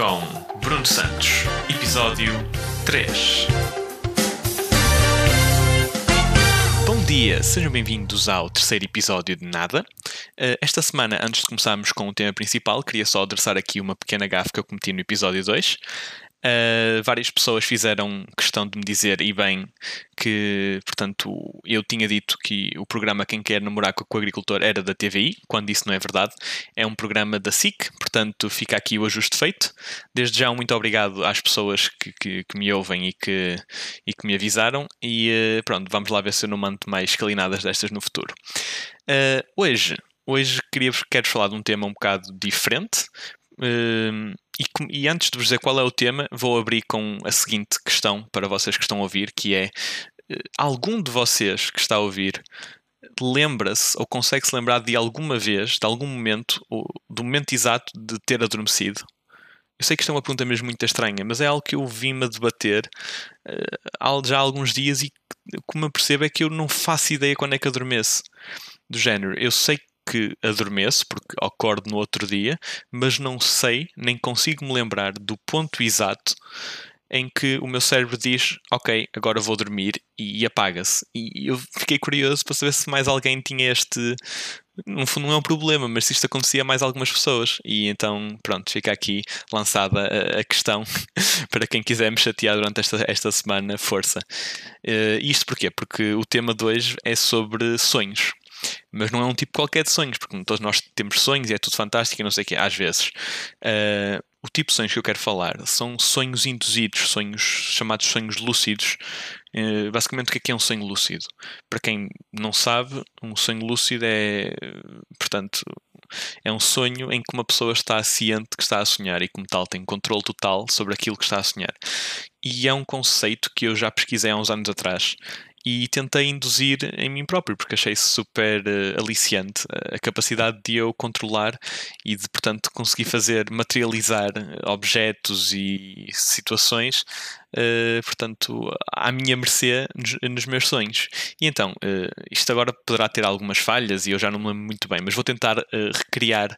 com Bruno Santos, episódio 3. Bom dia, sejam bem-vindos ao terceiro episódio de Nada. Uh, esta semana, antes de começarmos com o tema principal, queria só adressar aqui uma pequena gafe que eu cometi no episódio 2. Uh, várias pessoas fizeram questão de me dizer, e bem, que, portanto, eu tinha dito que o programa Quem Quer Namorar com o Agricultor era da TVI, quando isso não é verdade. É um programa da SIC, portanto, fica aqui o ajuste feito. Desde já, muito obrigado às pessoas que, que, que me ouvem e que, e que me avisaram. E uh, pronto, vamos lá ver se eu não mando mais escalinadas destas no futuro. Uh, hoje, hoje queria, quero falar de um tema um bocado diferente. Uh, e, e, antes de vos dizer qual é o tema, vou abrir com a seguinte questão para vocês que estão a ouvir, que é uh, algum de vocês que está a ouvir lembra-se ou consegue-se lembrar de alguma vez, de algum momento, ou, do momento exato de ter adormecido? Eu sei que isto é uma pergunta mesmo muito estranha, mas é algo que eu vim-me a debater uh, já há alguns dias e como eu percebo é que eu não faço ideia quando é que adormeço. Do género, eu sei que adormeço, porque acordo no outro dia, mas não sei, nem consigo me lembrar do ponto exato em que o meu cérebro diz: Ok, agora vou dormir e apaga-se. E eu fiquei curioso para saber se mais alguém tinha este. No fundo, não é um problema, mas se isto acontecia a mais algumas pessoas. E então, pronto, fica aqui lançada a, questão para quem quiser me chatear durante esta, esta semana, força. Uh, isto porquê? Porque o tema de hoje é sobre sonhos. Mas não é um tipo qualquer de sonhos, porque todos nós temos sonhos e é tudo fantástico e não sei o quê, às vezes. Uh, o tipo de sonhos que eu quero falar são sonhos induzidos, sonhos chamados sonhos lúcidos. Uh, basicamente, o que é, que é um sonho lúcido? Para quem não sabe, um sonho lúcido é, portanto, é um sonho em que uma pessoa está ciente que está a sonhar e, como tal, tem controle total sobre aquilo que está a sonhar. E é um conceito que eu já pesquisei há uns anos atrás e tentei induzir em mim próprio, porque achei super uh, aliciante a capacidade de eu controlar e de, portanto, conseguir fazer, materializar objetos e situações, uh, portanto, à minha mercê nos, nos meus sonhos. E então, uh, isto agora poderá ter algumas falhas e eu já não me lembro muito bem, mas vou tentar recriar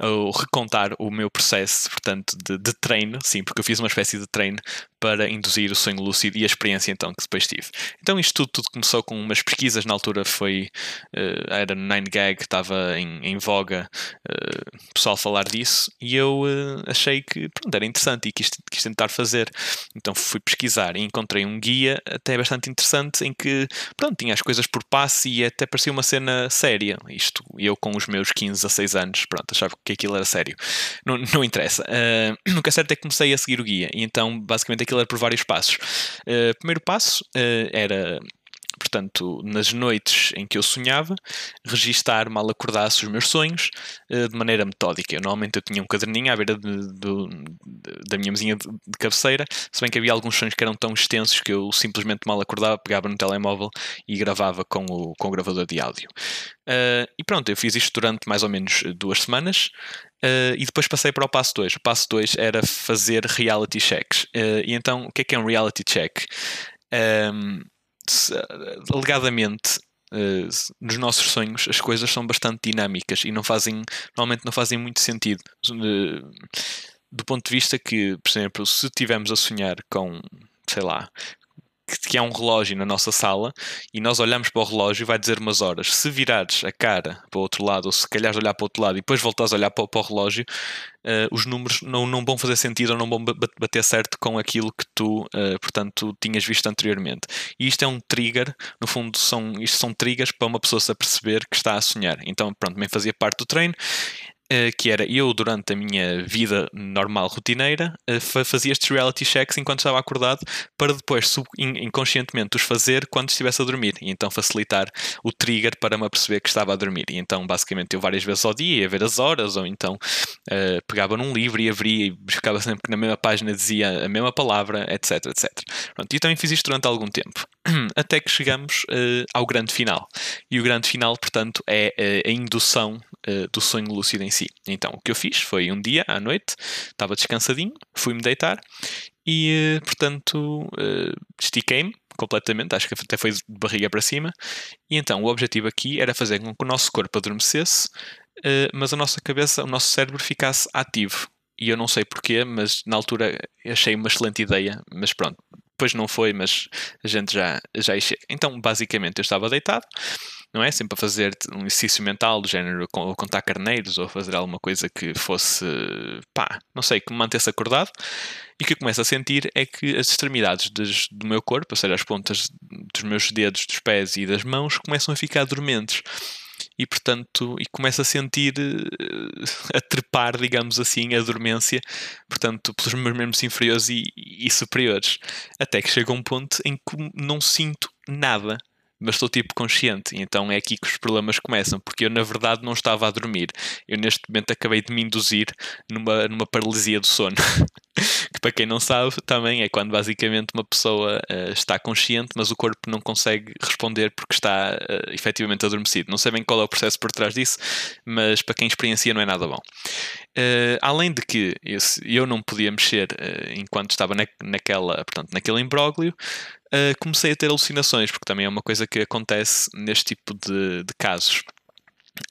ou recontar o meu processo, portanto, de, de, treino, sim, porque eu fiz uma espécie de treino para induzir o sonho lúcido e a experiência então que depois tive. Então isto tudo, tudo começou com umas pesquisas, na altura foi, uh, era 9gag, estava em, em voga uh, o pessoal falar disso e eu uh, achei que pronto, era interessante e quis, quis tentar fazer. Então fui pesquisar e encontrei um guia até bastante interessante em que, pronto, tinha as coisas por passe e até parecia uma cena séria. Isto, eu com os meus 15 a 6 anos, pronto, achava que aquilo era sério. Não, não interessa. Uh, nunca certo é que comecei a seguir o guia e então basicamente aquilo aquilo era por vários passos. Uh, primeiro passo uh, era portanto, nas noites em que eu sonhava, registar mal acordasse os meus sonhos uh, de maneira metódica. Normalmente eu tinha um caderninho à beira de, de, de, da minha mesinha de, cabeceira, se bem que havia alguns sonhos que eram tão extensos que eu simplesmente mal acordava, pegava no telemóvel e gravava com o, com o gravador de áudio. Uh, e pronto, eu fiz isto durante mais ou menos duas semanas. Uh, e depois passei para o passo 2. O passo 2 era fazer reality checks. Uh, e então, o que é que é um reality check? Um, se, alegadamente, uh, nos nossos sonhos, as coisas são bastante dinâmicas e não fazem, normalmente não fazem muito sentido. do ponto de vista que, por exemplo, se estivermos a sonhar com, sei lá, que há um relógio na nossa sala e nós olhamos para o relógio e vai dizer umas horas. Se virares a cara para o outro lado, ou se calhares olhar para o outro lado e depois voltares a olhar para, para o relógio, uh, os números não, não vão fazer sentido ou não vão bater certo com aquilo que tu, uh, portanto, tinhas visto anteriormente. E isto é um trigger, no fundo, são, isto são triggers para uma pessoa se aperceber que está a sonhar. Então, pronto, também fazia parte do treino que era eu, durante a minha vida normal, rotineira, eh, fazia estes reality checks enquanto estava acordado, para depois, inconscientemente, os fazer quando estivesse a dormir, e então facilitar o trigger para me aperceber que estava a dormir. E então, basicamente, eu várias vezes ao dia ia ver as horas, ou então uh, pegava num livro e abria e ficava sempre que na mesma página dizia a mesma palavra, etc, etc. Pronto, e também fiz isto durante algum tempo, até que chegamos uh, ao grande final. E o grande final, portanto, é uh, a indução do sonho lúcido em si. Então, o que eu fiz foi um dia à noite, estava descansadinho, fui-me deitar e, eh, portanto, eh, estiquei-me completamente, acho que até foi de barriga para cima. E então, o objetivo aqui era fazer com que o nosso corpo adormecesse, eh, mas a nossa cabeça, o nosso cérebro ficasse ativo. e eu não sei porquê, mas na altura achei uma excelente ideia, mas pronto, depois não foi, mas a gente já, já chega. Então, basicamente, eu estava deitado, não é? Sempre a fazer um exercício mental do género, ou contar carneiros, ou fazer alguma coisa que fosse, pá, não sei, que me mantesse acordado. E o que eu começo a sentir é que as extremidades des, do meu corpo, ou seja, as pontas dos meus dedos, dos pés e das mãos, começam a ficar dormentes e portanto e começa a sentir uh, a trepar, digamos assim, a dormência, portanto, pelos meus membros inferiores e, e superiores, até que chega um ponto em que não sinto nada mas estou tipo consciente, então é aqui que os problemas começam, porque eu na verdade não estava a dormir. Eu neste momento acabei de me induzir numa, numa paralisia do sono. para quem não sabe, também é quando basicamente uma pessoa uh, está consciente, mas o corpo não consegue responder porque está uh, efetivamente adormecido. Não sei bem qual é o processo por trás disso, mas para quem experiencia não é nada bom. Uh, além de que esse, eu não podia mexer uh, enquanto estava na, naquela, portanto, naquele imbróglio, uh, comecei a ter alucinações, porque também é uma coisa que acontece neste tipo de, de casos.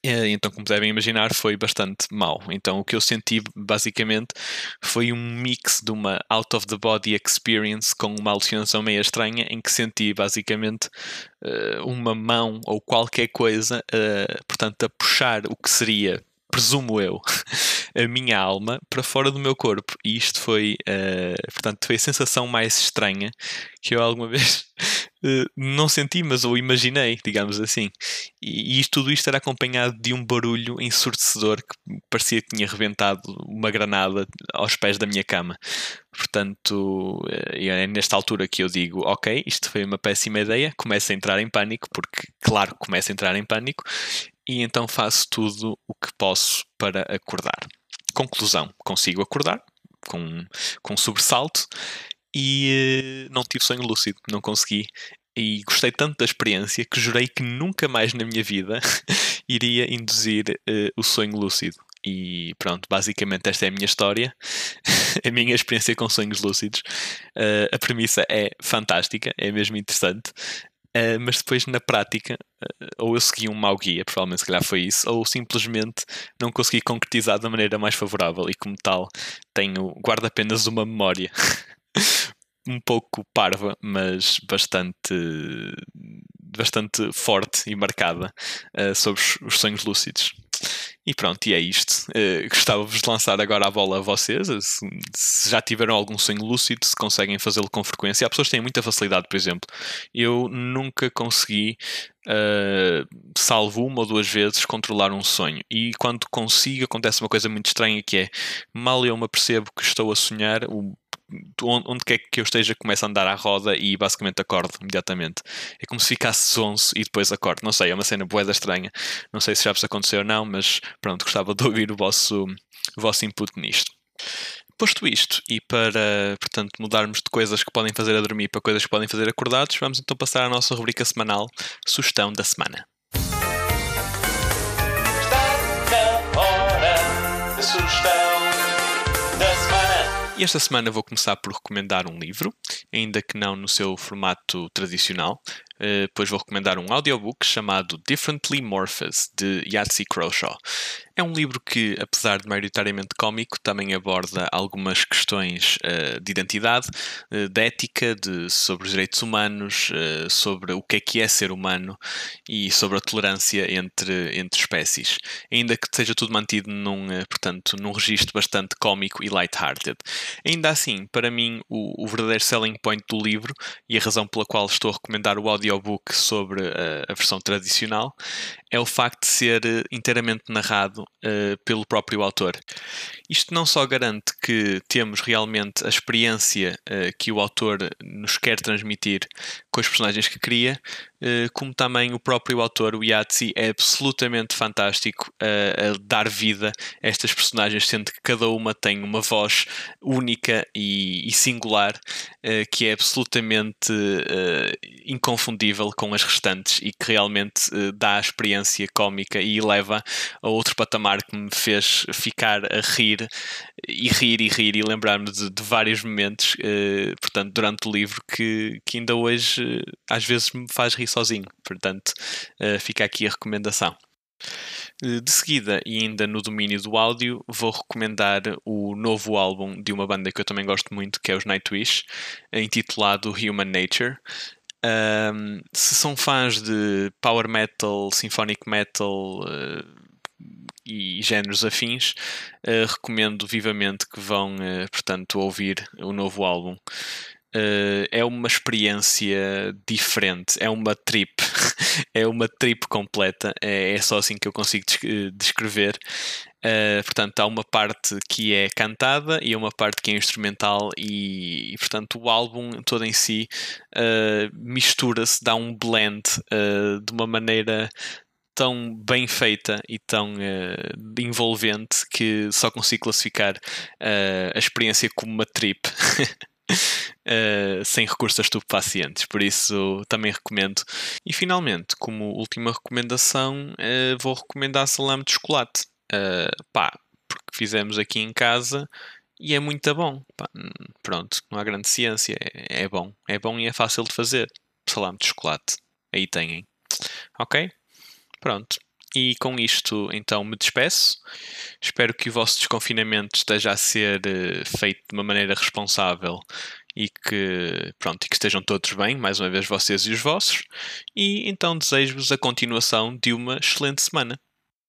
Então, como devem imaginar, foi bastante mal. Então, o que eu senti basicamente foi um mix de uma out of the body experience com uma alucinação meio estranha, em que senti basicamente uma mão ou qualquer coisa, portanto, a puxar o que seria presumo eu, a minha alma para fora do meu corpo. E isto foi, portanto, foi a sensação mais estranha que eu alguma vez não senti, mas ou imaginei, digamos assim. E, e tudo isto era acompanhado de um barulho ensurdecedor que parecia que tinha reventado uma granada aos pés da minha cama. Portanto, eh, é nesta altura que eu digo: Ok, isto foi uma péssima ideia. Começo a entrar em pânico, porque, claro, começo a entrar em pânico e então faço tudo o que posso para acordar. Conclusão: consigo acordar com, com sobressalto e uh, não tive sonho lúcido, não consegui. E gostei tanto da experiência que jurei que nunca mais na minha vida iria induzir uh, o sonho lúcido. E pronto, basicamente esta é a minha história, a minha experiência com sonhos lúcidos. Uh, a premissa é fantástica, é mesmo interessante. Uh, mas depois na prática, ou eu segui um mau guia, provavelmente se calhar foi isso, ou simplesmente não consegui concretizar da maneira mais favorável e como tal tenho, guardo apenas uma memória um pouco parva, mas bastante bastante forte e marcada uh, sobre os sonhos lúcidos. E pronto, e é isto. Uh, Gostava-vos de lançar agora a bola a vocês. Se, se já tiveram algum sonho lúcido, se conseguem fazê-lo com frequência. Há pessoas que têm muita facilidade, por exemplo. Eu nunca consegui, uh, salvo uma ou duas vezes, controlar um sonho. E quando consigo, acontece uma coisa muito estranha que é, mal eu me apercebo que estou a sonhar, o onde quer que eu esteja, começa a andar à roda e basicamente acordo imediatamente. É como se ficasse zonzo e depois acordo. Não sei, é uma cena boeda estranha. Não sei se já vos aconteceu ou não, mas pronto, gostava de ouvir o vosso, o vosso input nisto. Posto isto, e para, portanto, mudarmos de coisas que podem fazer a dormir para coisas que podem fazer acordados, vamos então passar à nossa rubrica semanal Sugestão da Semana. Está na hora sugestão e esta semana vou começar por recomendar um livro, ainda que não no seu formato tradicional, uh, pois vou recomendar um audiobook chamado Differently Morphous, de Yahtzee Croshaw. É um livro que, apesar de maioritariamente cómico, também aborda algumas questões uh, de identidade, uh, de ética, de, sobre os direitos humanos, uh, sobre o que é que é ser humano e sobre a tolerância entre, entre espécies. Ainda que seja tudo mantido num, portanto, num registro bastante cómico e light-hearted. Ainda assim, para mim, o, o, verdadeiro selling point do livro e a razão pela qual estou a recomendar o audiobook sobre a versão tradicional é o facto de ser inteiramente narrado uh, pelo próprio autor. Isto não só garante que temos realmente a experiência uh, que o autor nos quer transmitir com os personagens que cria, uh, como também o próprio autor, o Yahtzee, é absolutamente fantástico a dar vida a estas personagens, sendo que cada uma tem uma voz única e, e singular, que é absolutamente inconfundível com as restantes e que realmente dá a experiência cómica e leva a outro patamar que me fez ficar a rir e rir e rir e lembrar-me de, de, vários momentos, uh, portanto, durante o livro que, que ainda hoje uh, às vezes me faz rir sozinho. Portanto, uh, fica aqui a recomendação. De seguida, e ainda no domínio do áudio, vou recomendar o novo álbum de uma banda que eu também gosto muito, que é os Nightwish, intitulado Human Nature. Um, se são fãs de power metal, symphonic metal uh, e géneros afins, uh, recomendo vivamente que vão, uh, portanto, ouvir o novo álbum. é uma experiência diferente, é uma trip, é uma trip completa, é, é só assim que eu consigo descrever. Uh, portanto, há uma parte que é cantada e uma parte que é instrumental, e, e portanto, o álbum todo em si uh, mistura-se, dá um blend uh, de uma maneira tão bem feita e tão envolvente que só consigo classificar a experiência como uma trip. Uh, sem recursos a estupefacientes, por isso também recomendo. E finalmente, como última recomendação, uh, vou recomendar salame de chocolate. Uh, pá, porque fizemos aqui em casa e é muito bom. Pá, pronto, não há grande ciência, é, é, bom. É bom e é fácil de fazer. Salame de chocolate. Aí têm. Ok? Pronto. E com isto, então, me despeço. Espero que o vosso desconfinamento esteja a ser uh, feito de uma maneira responsável e que, pronto, e que estejam todos bem, mais uma vez vocês e os vossos. E então desejo-vos a continuação de uma excelente semana.